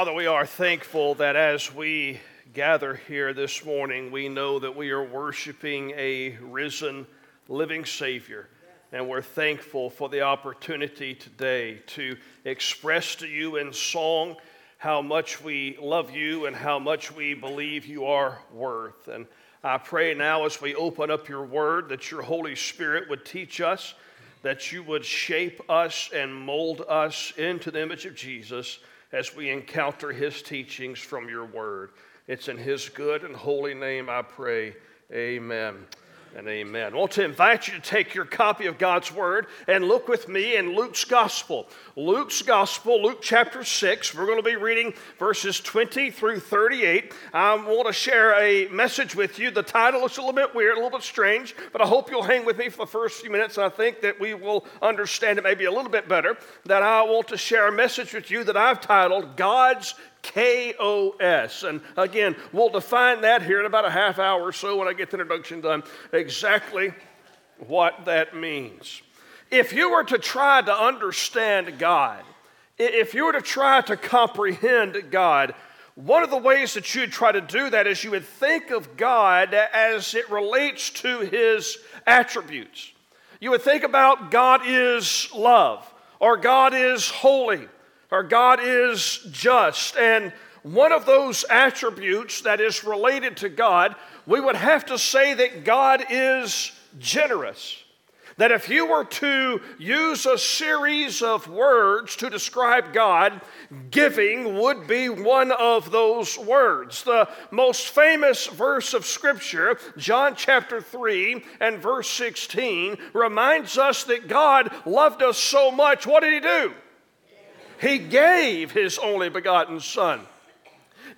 Father, we are thankful that as we gather here this morning, we know that we are worshiping a risen, living Savior. And we're thankful for the opportunity today to express to you in song how much we love you and how much we believe you are worth. And I pray now as we open up your word that your Holy Spirit would teach us, that you would shape us and mold us into the image of Jesus as we encounter his teachings from your word. It's in his good and holy name I pray. Amen and amen. I want to invite you to take your copy of God's Word and look with me in Luke's Gospel. Luke's Gospel, Luke chapter 6. We're going to be reading verses 20 through 38. I want to share a message with you. The title is a little bit weird, a little bit strange, but I hope you'll hang with me for the first few minutes. I think that we will understand it maybe a little bit better. That I want to share a message with you that I've titled God's KOS. And again, we'll define that here in about a half hour or so when I get the introduction done, exactly what that means. If you were to try to understand God, if you were to try to comprehend God, one of the ways that you'd try to do that is you would think of God as it relates to his attributes. You would think about God is love, or God is holy, or God is just. And one of those attributes that is related to God, we would have to say that God is generous. That if you were to use a series of words to describe God, giving would be one of those words. The most famous verse of Scripture, John chapter 3 and verse 16, reminds us that God loved us so much. What did He do? He gave his only begotten Son.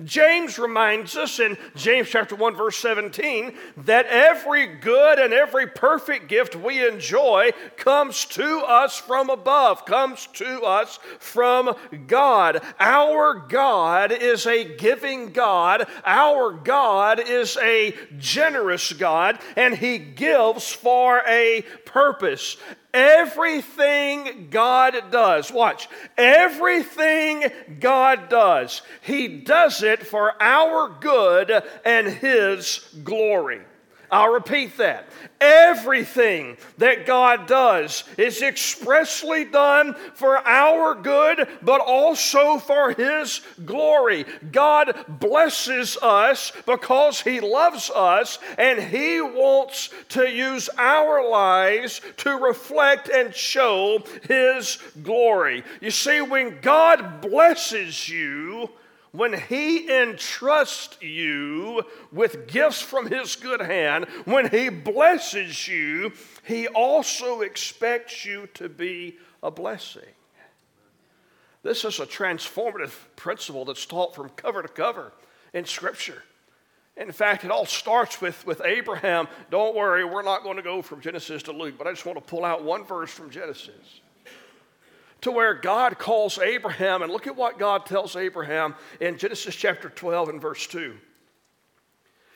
James reminds us in James chapter 1 verse 17 that every good and every perfect gift we enjoy comes to us from above, comes to us from God. Our God is a giving God. Our God is a generous God and he gives for a purpose. Everything God does, watch, everything God does, He does it for our good and His glory. I'll repeat that. Everything that God does is expressly done for our good, but also for His glory. God blesses us because He loves us and He wants to use our lives to reflect and show His glory. You see, when God blesses you, when He entrusts you with gifts from His good hand, when He blesses you, He also expects you to be a blessing. This is a transformative principle that's taught from cover to cover in Scripture. In fact, it all starts with, with Abraham. Don't worry, we're not going to go from Genesis to Luke, but I just want to pull out one verse from Genesis to where God calls Abraham, and look at what God tells Abraham in Genesis chapter 12 and verse 2.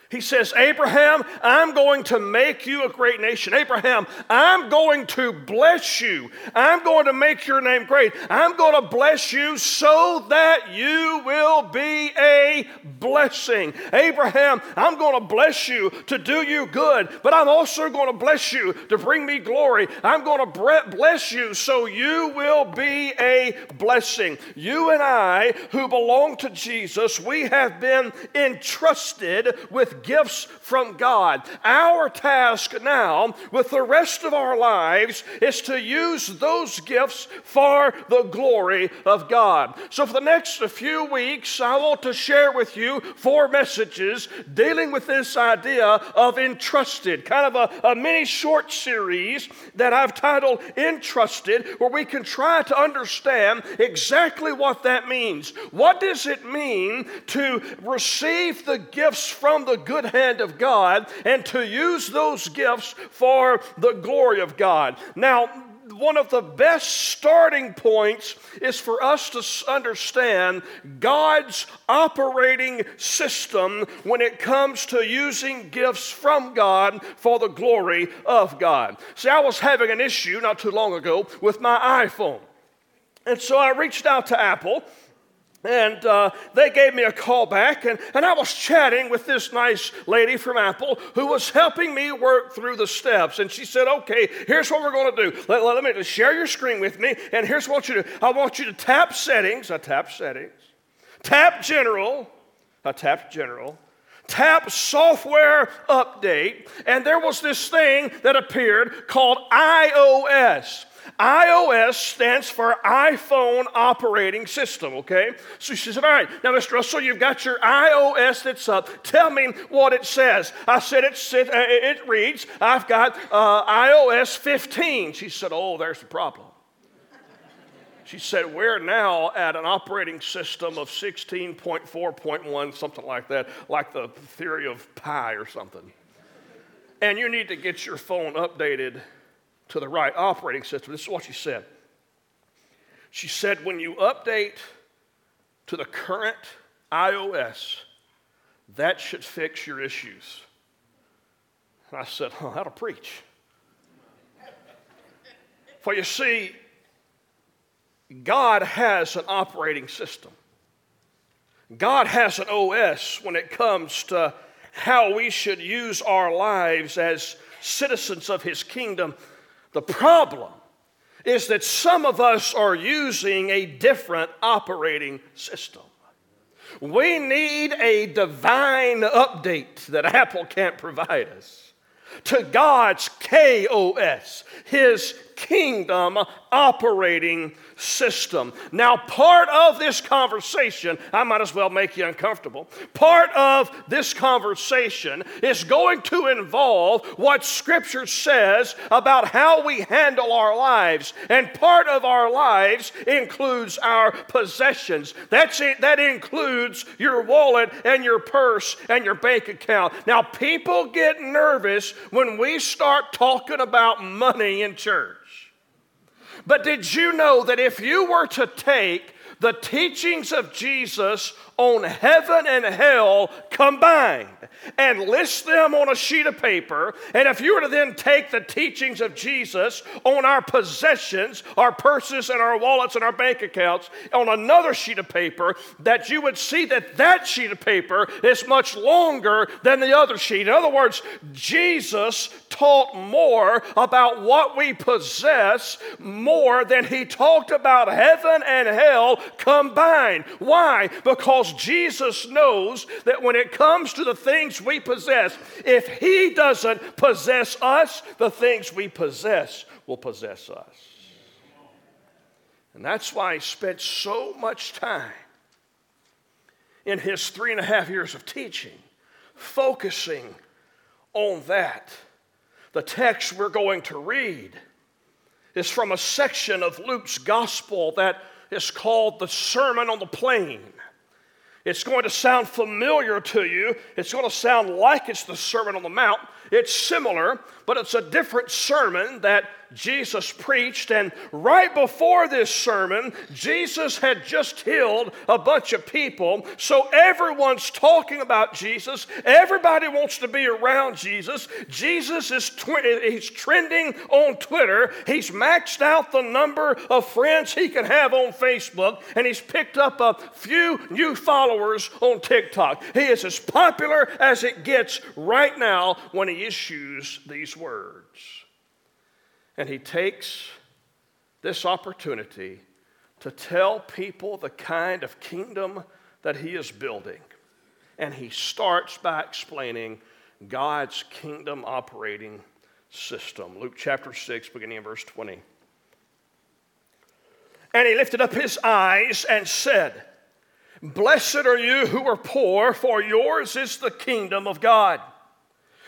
He says, Abraham, I'm going to make you a great nation. Abraham, I'm going to bless you. I'm going to make your name great. I'm going to bless you so that you will be a blessing. Abraham, I'm going to bless you to do you good, but I'm also going to bless you to bring me glory. I'm going to bless you so you will be a blessing. You and I, who belong to Jesus, we have been entrusted with gifts from God. Our task now, with the rest of our lives, is to use those gifts for the glory of God. So, for the next few weeks, I want to share with you four messages dealing with this idea of entrusted, kind of a, a mini short series that I've titled Entrusted, where we can try to understand exactly what that means. What does it mean to receive the gifts from the good hand of God and to use those gifts for the glory of God. Now, one of the best starting points is for us to understand God's operating system when it comes to using gifts from God for the glory of God. See, I was having an issue not too long ago with my iPhone. And so I reached out to Apple And uh, they gave me a call back, and, and I was chatting with this nice lady from Apple who was helping me work through the steps. And she said, Okay, here's what we're going to do. Let, let me share your screen with me, and here's what you do. I want you to tap settings. I tap settings. Tap general. I tapped general. Tap software update, and there was this thing that appeared called iOS iOS stands for iPhone operating system, okay? So she said, All right, now, Mr. Russell, you've got your iOS that's up. Tell me what it says. I said, It, it, it reads, I've got uh, iOS 15. She said, Oh, there's the problem. She said, We're now at an operating system of 16.4.1, something like that, like the theory of pi or something. And you need to get your phone updated to the right operating system. This is what she said. She said, when you update to the current iOS, that should fix your issues. And I said, huh, that'll preach. For you see, God has an operating system. God has an OS when it comes to how we should use our lives as citizens of His kingdom the problem is that some of us are using a different operating system. We need a divine update that Apple can't provide us to God's KOS, His kingdom operating system. Now, part of this conversation, I might as well make you uncomfortable. Part of this conversation is going to involve what Scripture says about how we handle our lives. And part of our lives includes our possessions. That's it, that includes your wallet and your purse and your bank account. Now, people get nervous when we start talking about money in church. But did you know that if you were to take the teachings of Jesus on heaven and hell combined and list them on a sheet of paper. And if you were to then take the teachings of Jesus on our possessions, our purses and our wallets and our bank accounts on another sheet of paper, that you would see that that sheet of paper is much longer than the other sheet. In other words, Jesus taught more about what we possess more than he talked about heaven and hell combined. Why? Because because Jesus knows that when it comes to the things we possess, if He doesn't possess us, the things we possess will possess us. And that's why He spent so much time in His three and a half years of teaching focusing on that. The text we're going to read is from a section of Luke's gospel that is called the Sermon on the Plain. It's going to sound familiar to you. It's going to sound like it's the Sermon on the Mount. It's similar, but it's a different sermon that Jesus preached. And right before this sermon, Jesus had just healed a bunch of people. So everyone's talking about Jesus. Everybody wants to be around Jesus. Jesus is tw- he's trending on Twitter. He's maxed out the number of friends he can have on Facebook, and he's picked up a few new followers on TikTok. He is as popular as it gets right now when he issues these words. And he takes this opportunity to tell people the kind of kingdom that he is building. And he starts by explaining God's kingdom operating system. Luke chapter 6, beginning in verse 20. And he lifted up his eyes and said, Blessed are you who are poor, for yours is the kingdom of God.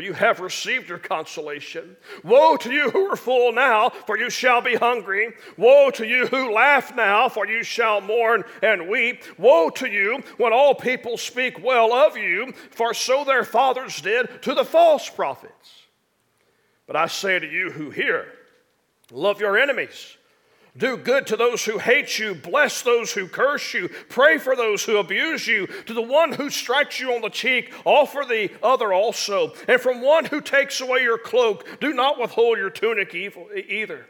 for you have received your consolation. Woe to you who are full now, for you shall be hungry. Woe to you who laugh now, for you shall mourn and weep. Woe to you when all people speak well of you, for so their fathers did to the false prophets. But I say to you who hear, love your enemies. Do good to those who hate you. Bless those who curse you. Pray for those who abuse you. To the one who strikes you on the cheek, offer the other also. And from one who takes away your cloak, do not withhold your tunic either.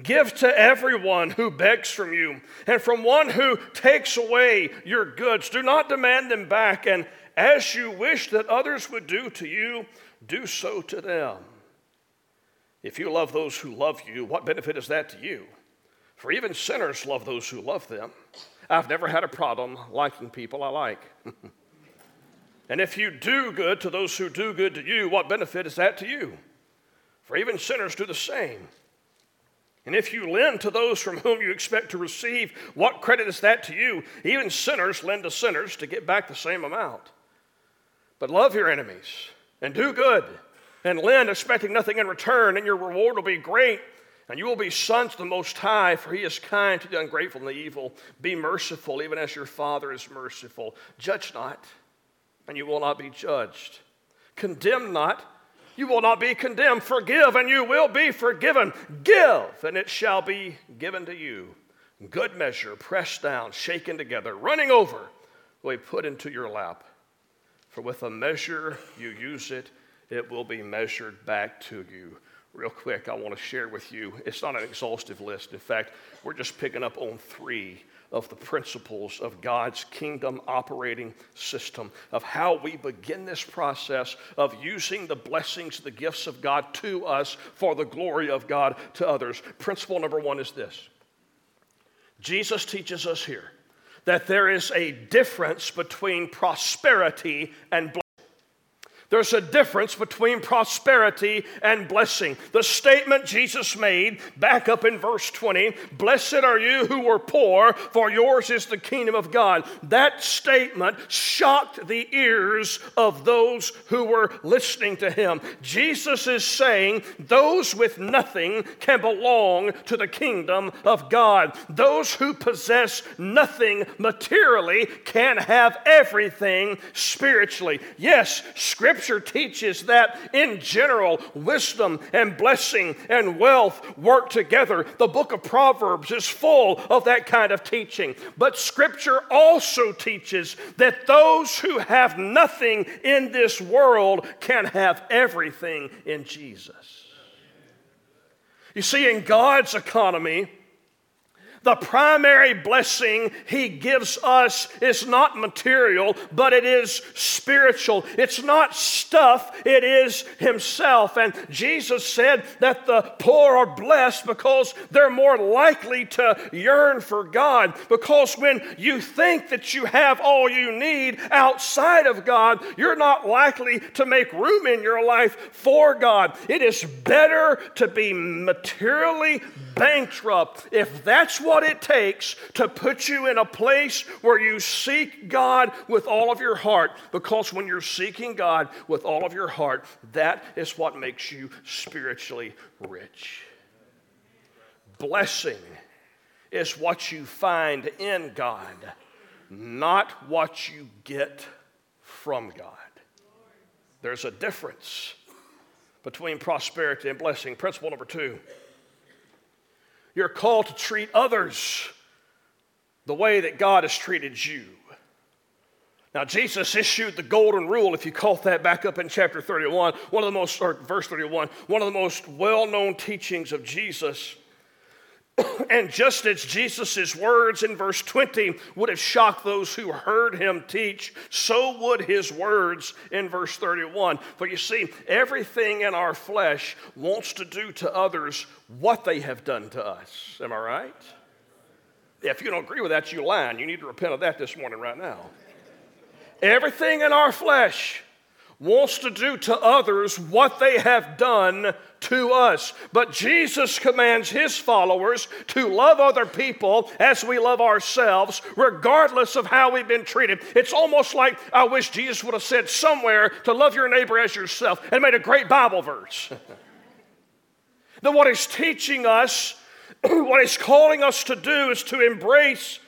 Give to everyone who begs from you. And from one who takes away your goods, do not demand them back. And as you wish that others would do to you, do so to them. If you love those who love you, what benefit is that to you? For even sinners love those who love them. I've never had a problem liking people I like. and if you do good to those who do good to you, what benefit is that to you? For even sinners do the same. And if you lend to those from whom you expect to receive, what credit is that to you? Even sinners lend to sinners to get back the same amount. But love your enemies and do good and lend, expecting nothing in return, and your reward will be great and you will be sons of the Most High, for he is kind to the ungrateful and the evil. Be merciful, even as your Father is merciful. Judge not, and you will not be judged. Condemn not, you will not be condemned. Forgive, and you will be forgiven. Give, and it shall be given to you. Good measure, pressed down, shaken together, running over, will be put into your lap. For with a measure you use it, it will be measured back to you real quick, I want to share with you. It's not an exhaustive list. In fact, we're just picking up on three of the principles of God's kingdom operating system, of how we begin this process of using the blessings, the gifts of God to us for the glory of God to others. Principle number one is this Jesus teaches us here that there is a difference between prosperity and blessing. There's a difference between prosperity and blessing. The statement Jesus made back up in verse 20 Blessed are you who are poor, for yours is the kingdom of God. That statement shocked the ears of those who were listening to him. Jesus is saying those with nothing can belong to the kingdom of God. Those who possess nothing materially can have everything spiritually. Yes, Scripture Scripture teaches that in general, wisdom and blessing and wealth work together. The book of Proverbs is full of that kind of teaching. But Scripture also teaches that those who have nothing in this world can have everything in Jesus. You see, in God's economy, the primary blessing He gives us is not material, but it is spiritual. It's not stuff, it is Himself. And Jesus said that the poor are blessed because they're more likely to yearn for God. Because when you think that you have all you need outside of God, you're not likely to make room in your life for God. It is better to be materially bankrupt if that's what it takes to put you in a place where you seek God with all of your heart. Because when you're seeking God with all of your heart, that is what makes you spiritually rich. Blessing is what you find in God, not what you get from God. There's a difference between prosperity and blessing. Principle number two you're called to treat others the way that God has treated you. Now, Jesus issued the golden rule, if you caught that back up in chapter 31, one of the most, or verse 31, one of the most well known teachings of Jesus and just as Jesus' words in verse 20 would have shocked those who heard him teach, so would his words in verse 31. For you see, everything in our flesh wants to do to others what they have done to us. Am I right? If you don't agree with that, you lying. You need to repent of that this morning, right now. Everything in our flesh wants to do to others what they have done to us. But Jesus commands his followers to love other people as we love ourselves, regardless of how we've been treated. It's almost like I wish Jesus would have said somewhere to love your neighbor as yourself and made a great Bible verse. that what he's teaching us, what he's calling us to do is to embrace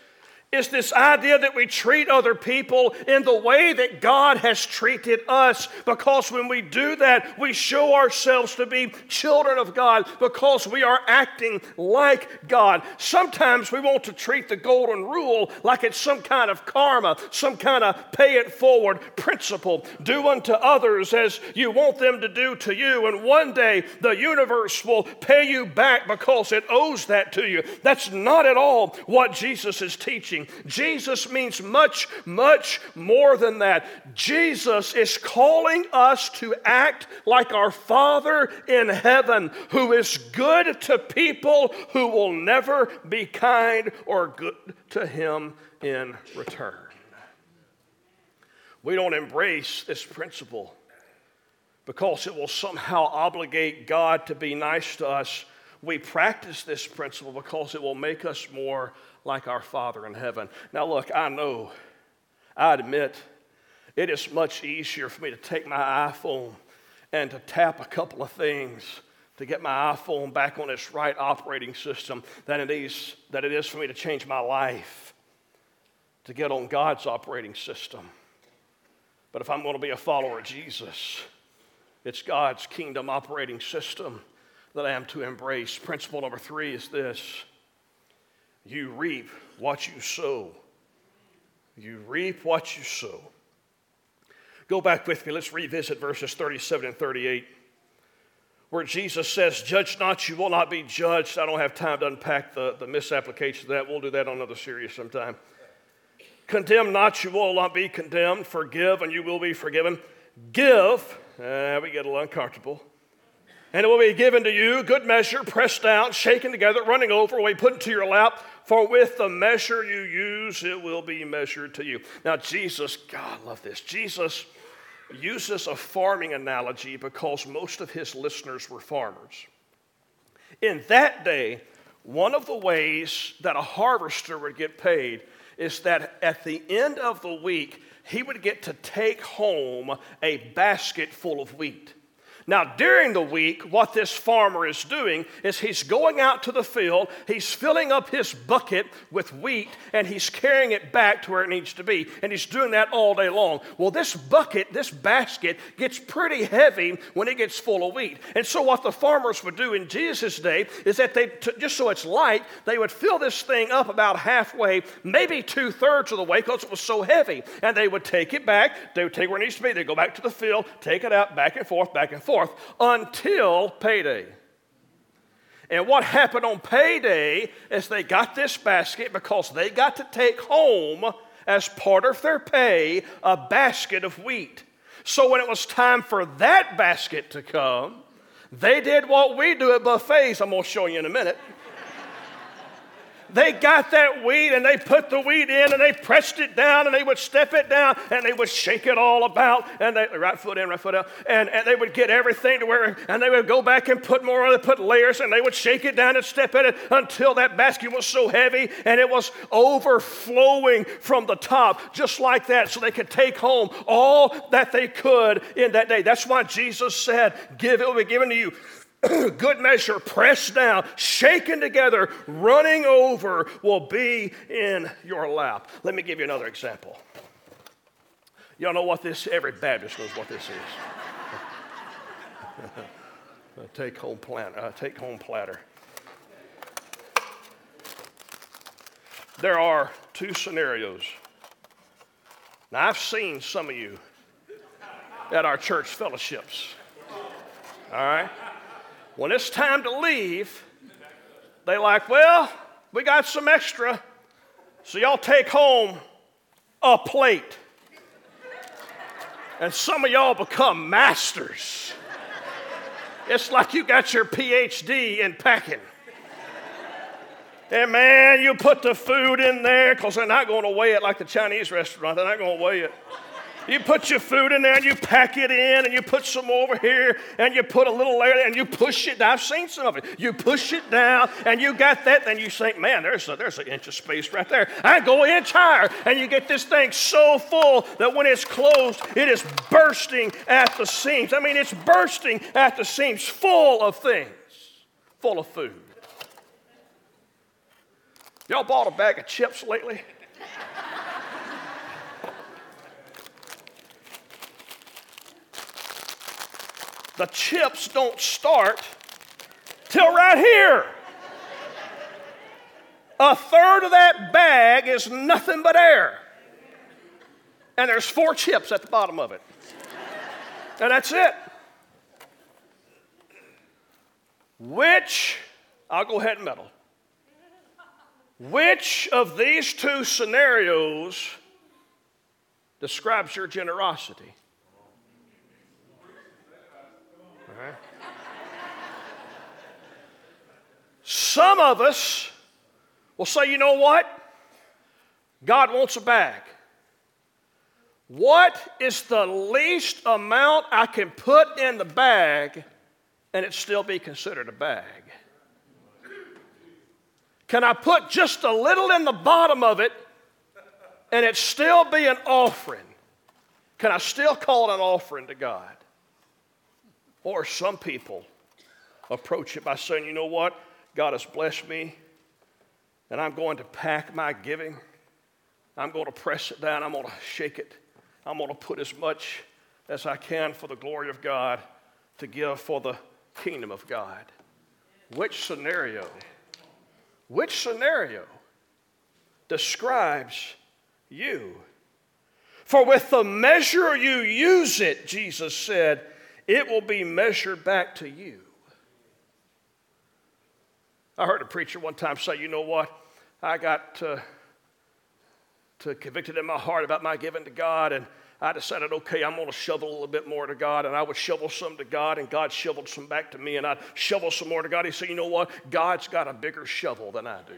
is this idea that we treat other people in the way that God has treated us. Because when we do that, we show ourselves to be children of God because we are acting like God. Sometimes we want to treat the golden rule like it's some kind of karma, some kind of pay it forward principle. Do unto others as you want them to do to you. And one day the universe will pay you back because it owes that to you. That's not at all what Jesus is teaching teaching. Jesus means much, much more than that. Jesus is calling us to act like our Father in heaven, who is good to people who will never be kind or good to Him in return. We don't embrace this principle because it will somehow obligate God to be nice to us. We practice this principle because it will make us more like our Father in heaven. Now, look, I know, I admit, it is much easier for me to take my iPhone and to tap a couple of things to get my iPhone back on its right operating system than it is, that it is for me to change my life to get on God's operating system. But if I'm going to be a follower of Jesus, it's God's kingdom operating system that I am to embrace. Principle number three is this you reap what you sow. You reap what you sow. Go back with me. Let's revisit verses 37 and 38, where Jesus says, Judge not, you will not be judged. I don't have time to unpack the, the misapplication of that. We'll do that on another series sometime. Condemn not, you will not be condemned. Forgive, and you will be forgiven. Give, uh, we get a little uncomfortable and it will be given to you, good measure, pressed down, shaken together, running over, will be put into your lap. For with the measure you use, it will be measured to you. Now, Jesus, God, I love this. Jesus uses a farming analogy because most of his listeners were farmers. In that day, one of the ways that a harvester would get paid is that at the end of the week, he would get to take home a basket full of wheat. Now, during the week, what this farmer is doing is he's going out to the field, he's filling up his bucket with wheat, and he's carrying it back to where it needs to be. And he's doing that all day long. Well, this bucket, this basket, gets pretty heavy when it gets full of wheat. And so, what the farmers would do in Jesus' day is that they, just so it's light, they would fill this thing up about halfway, maybe two thirds of the way, because it was so heavy. And they would take it back, they would take where it needs to be, they'd go back to the field, take it out, back and forth, back and forth forth until payday. And what happened on payday is they got this basket because they got to take home, as part of their pay, a basket of wheat. So when it was time for that basket to come, they did what we do at buffets. I'm going to show you in a minute. They got that wheat and they put the wheat in and they pressed it down and they would step it down and they would shake it all about and they right foot in, right foot out, and, and they would get everything to where and they would go back and put more on it, put layers, and they would shake it down and step in it until that basket was so heavy and it was overflowing from the top, just like that, so they could take home all that they could in that day. That's why Jesus said, Give it will be given to you good measure, pressed down, shaken together, running over, will be in your lap. Let me give you another example. Y'all know what this? Every Baptist knows what this is. take home plant, uh, take home platter. There are two scenarios. Now I've seen some of you at our church fellowships. All right. When it's time to leave, they like, well, we got some extra, so y'all take home a plate. And some of y'all become masters. It's like you got your PhD in packing. And man, you put the food in there because they're not going to weigh it like the Chinese restaurant. They're not going to weigh it. You put your food in there and you pack it in and you put some over here and you put a little layer and you push it down. I've seen some of it. You push it down and you got that, then you think, man, there's, a, there's an inch of space right there. I go inch higher and you get this thing so full that when it's closed, it is bursting at the seams. I mean, it's bursting at the seams, full of things, full of food. Y'all bought a bag of chips lately? The chips don't start till right here. A third of that bag is nothing but air. And there's four chips at the bottom of it. And that's it. Which, I'll go ahead and meddle. Which of these two scenarios describes your generosity? Some of us will say, you know what? God wants a bag. What is the least amount I can put in the bag and it still be considered a bag? Can I put just a little in the bottom of it and it still be an offering? Can I still call it an offering to God? Or some people approach it by saying, you know what? God has blessed me, and I'm going to pack my giving. I'm going to press it down. I'm going to shake it. I'm going to put as much as I can for the glory of God to give for the kingdom of God. Which scenario? Which scenario describes you? For with the measure you use it, Jesus said, it will be measured back to you. I heard a preacher one time say, you know what? I got uh, to convicted in my heart about my giving to God, and I decided, okay, I'm going to shovel a little bit more to God, and I would shovel some to God, and God shoveled some back to me, and I'd shovel some more to God. He said, you know what? God's got a bigger shovel than I do.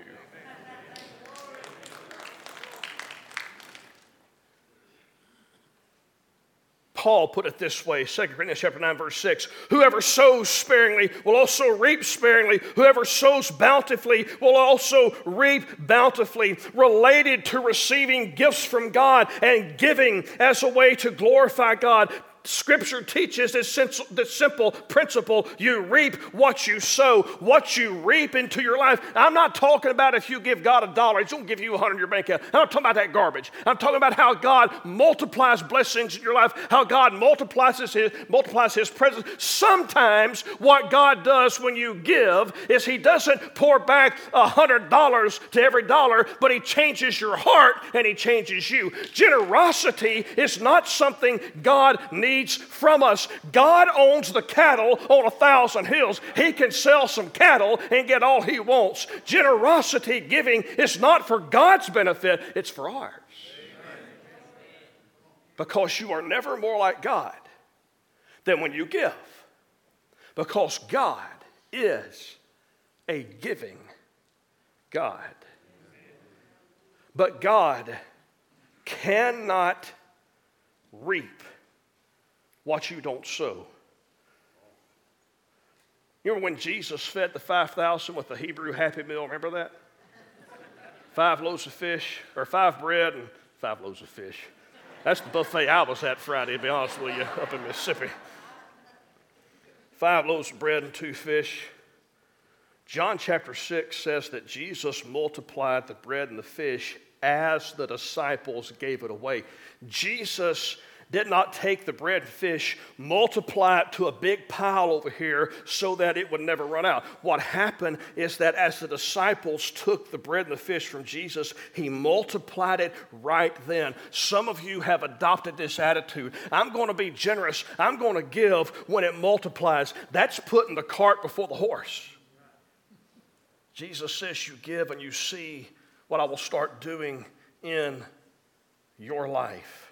Paul put it this way 2 Corinthians chapter 9, verse 6 Whoever sows sparingly will also reap sparingly. Whoever sows bountifully will also reap bountifully. Related to receiving gifts from God and giving as a way to glorify God. Scripture teaches this, simple principle you reap what you sow, what you reap into your life. I'm not talking about if you give God a dollar, He's going to give you a hundred in your bank account. I'm not talking about that garbage. I'm talking about how God multiplies blessings in your life, how God multiplies His, multiplies his presence. Sometimes what God does when you give is He doesn't pour back a hundred dollars to every dollar, but He changes your heart and He changes you. Generosity is not something God needs needs from us. God owns the cattle on a thousand hills. He can sell some cattle and get all he wants. Generosity giving is not for God's benefit, it's for ours. Because you are never more like God than when you give. Because God is a giving God. But God cannot reap what you don't sow. You remember when Jesus fed the 5,000 with the Hebrew Happy Meal? Remember that? five loaves of fish, or five bread and five loaves of fish. That's the buffet I was at Friday, to be honest with you, up in Mississippi. Five loaves of bread and two fish. John chapter 6 says that Jesus multiplied the bread and the fish as the disciples gave it away. Jesus did not take the bread and fish, multiply it to a big pile over here so that it would never run out. What happened is that as the disciples took the bread and the fish from Jesus, he multiplied it right then. Some of you have adopted this attitude I'm going to be generous, I'm going to give when it multiplies. That's putting the cart before the horse. Jesus says, You give and you see what I will start doing in your life.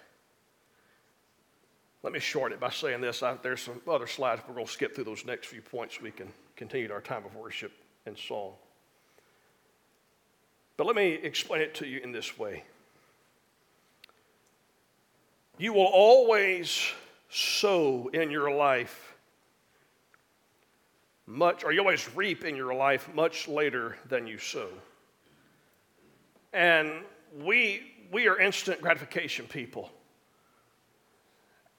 Let me short it by saying this. I, there's some other slides. We're going to skip through those next few points we can continue our time of worship and song. But let me explain it to you in this way. You will always sow in your life much, or you always reap in your life much later than you sow. And we, we are instant gratification people.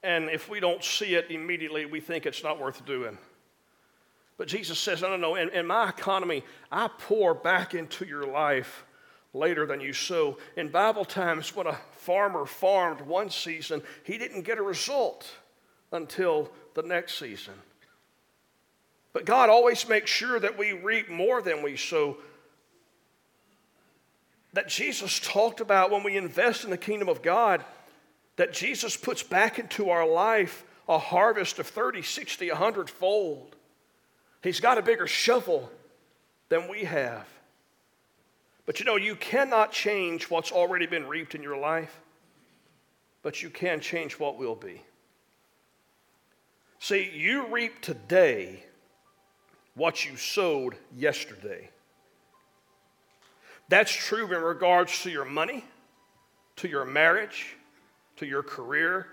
And if we don't see it immediately, we think it's not worth doing. But Jesus says, no, no, no. In, in my economy, I pour back into your life later than you sow. In Bible times, when a farmer farmed one season, he didn't get a result until the next season. But God always makes sure that we reap more than we sow. That Jesus talked about when we invest in the kingdom of God, that Jesus puts back into our life a harvest of 30, 60, 100 fold. He's got a bigger shovel than we have. But you know, you cannot change what's already been reaped in your life, but you can change what will be. See, you reap today what you sowed yesterday. That's true in regards to your money, to your marriage, to your career.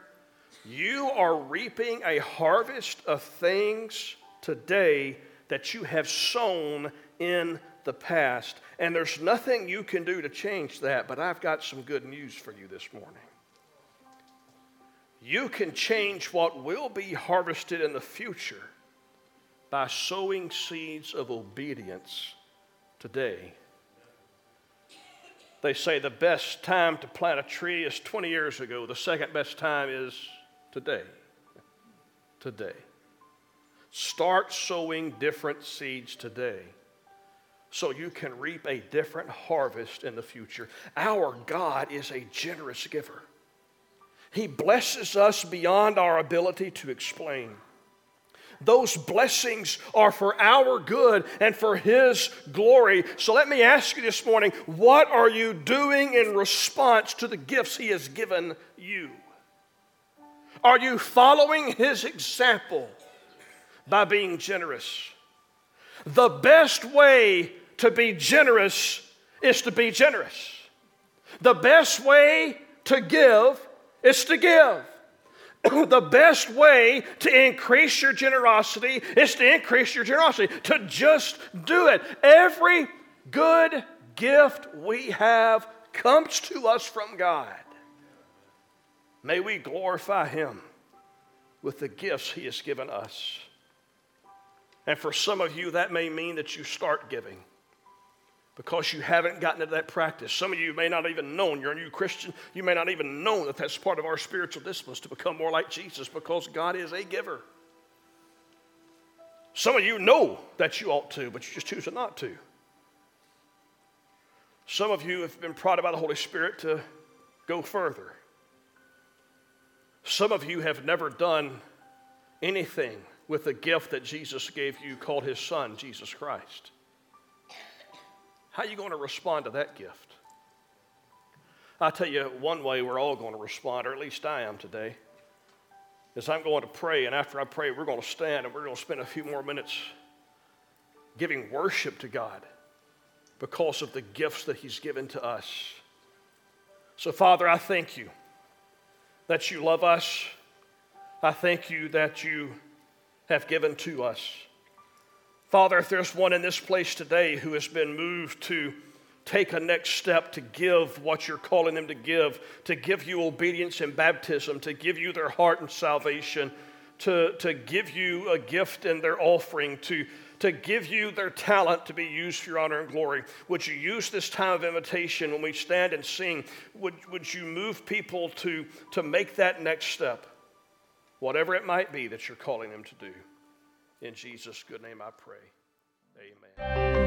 You are reaping a harvest of things today that you have sown in the past. And there's nothing you can do to change that, but I've got some good news for you this morning. You can change what will be harvested in the future by sowing seeds of obedience today. They say the best time to plant a tree is 20 years ago. The second best time is today. Today. Start sowing different seeds today so you can reap a different harvest in the future. Our God is a generous giver. He blesses us beyond our ability to explain. Those blessings are for our good and for His glory. So let me ask you this morning what are you doing in response to the gifts He has given you? Are you following His example? by being generous. The best way to be generous is to be generous. The best way to give is to give. the best way to increase your generosity is to increase your generosity, to just do it. Every good gift we have comes to us from God. May we glorify Him with the gifts He has given us. And for some of you, that may mean that you start giving because you haven't gotten into that practice. Some of you may not even known you're a new Christian. You may not even know that that's part of our spiritual disciplines to become more like Jesus because God is a giver. Some of you know that you ought to, but you just choose not to. Some of you have been prodded by the Holy Spirit to go further. Some of you have never done anything with the gift that Jesus gave you called his son, Jesus Christ. How are you going to respond to that gift? I'll tell you one way we're all going to respond, or at least I am today, is I'm going to pray, and after I pray, we're going to stand and we're going to spend a few more minutes giving worship to God because of the gifts that He's given to us. So, Father, I thank you that you love us. I thank you that you have given to us. Father, if there's one in this place today who has been moved to take a next step to give what you're calling them to give, to give you obedience in baptism, to give you their heart and salvation, to, to give you a gift in their offering, to, to give you their talent to be used for your honor and glory. Would you use this time of invitation when we stand and sing? Would, would you move people to, to make that next step? whatever it might be that you're calling them to do. In Jesus' good name I pray. Amen.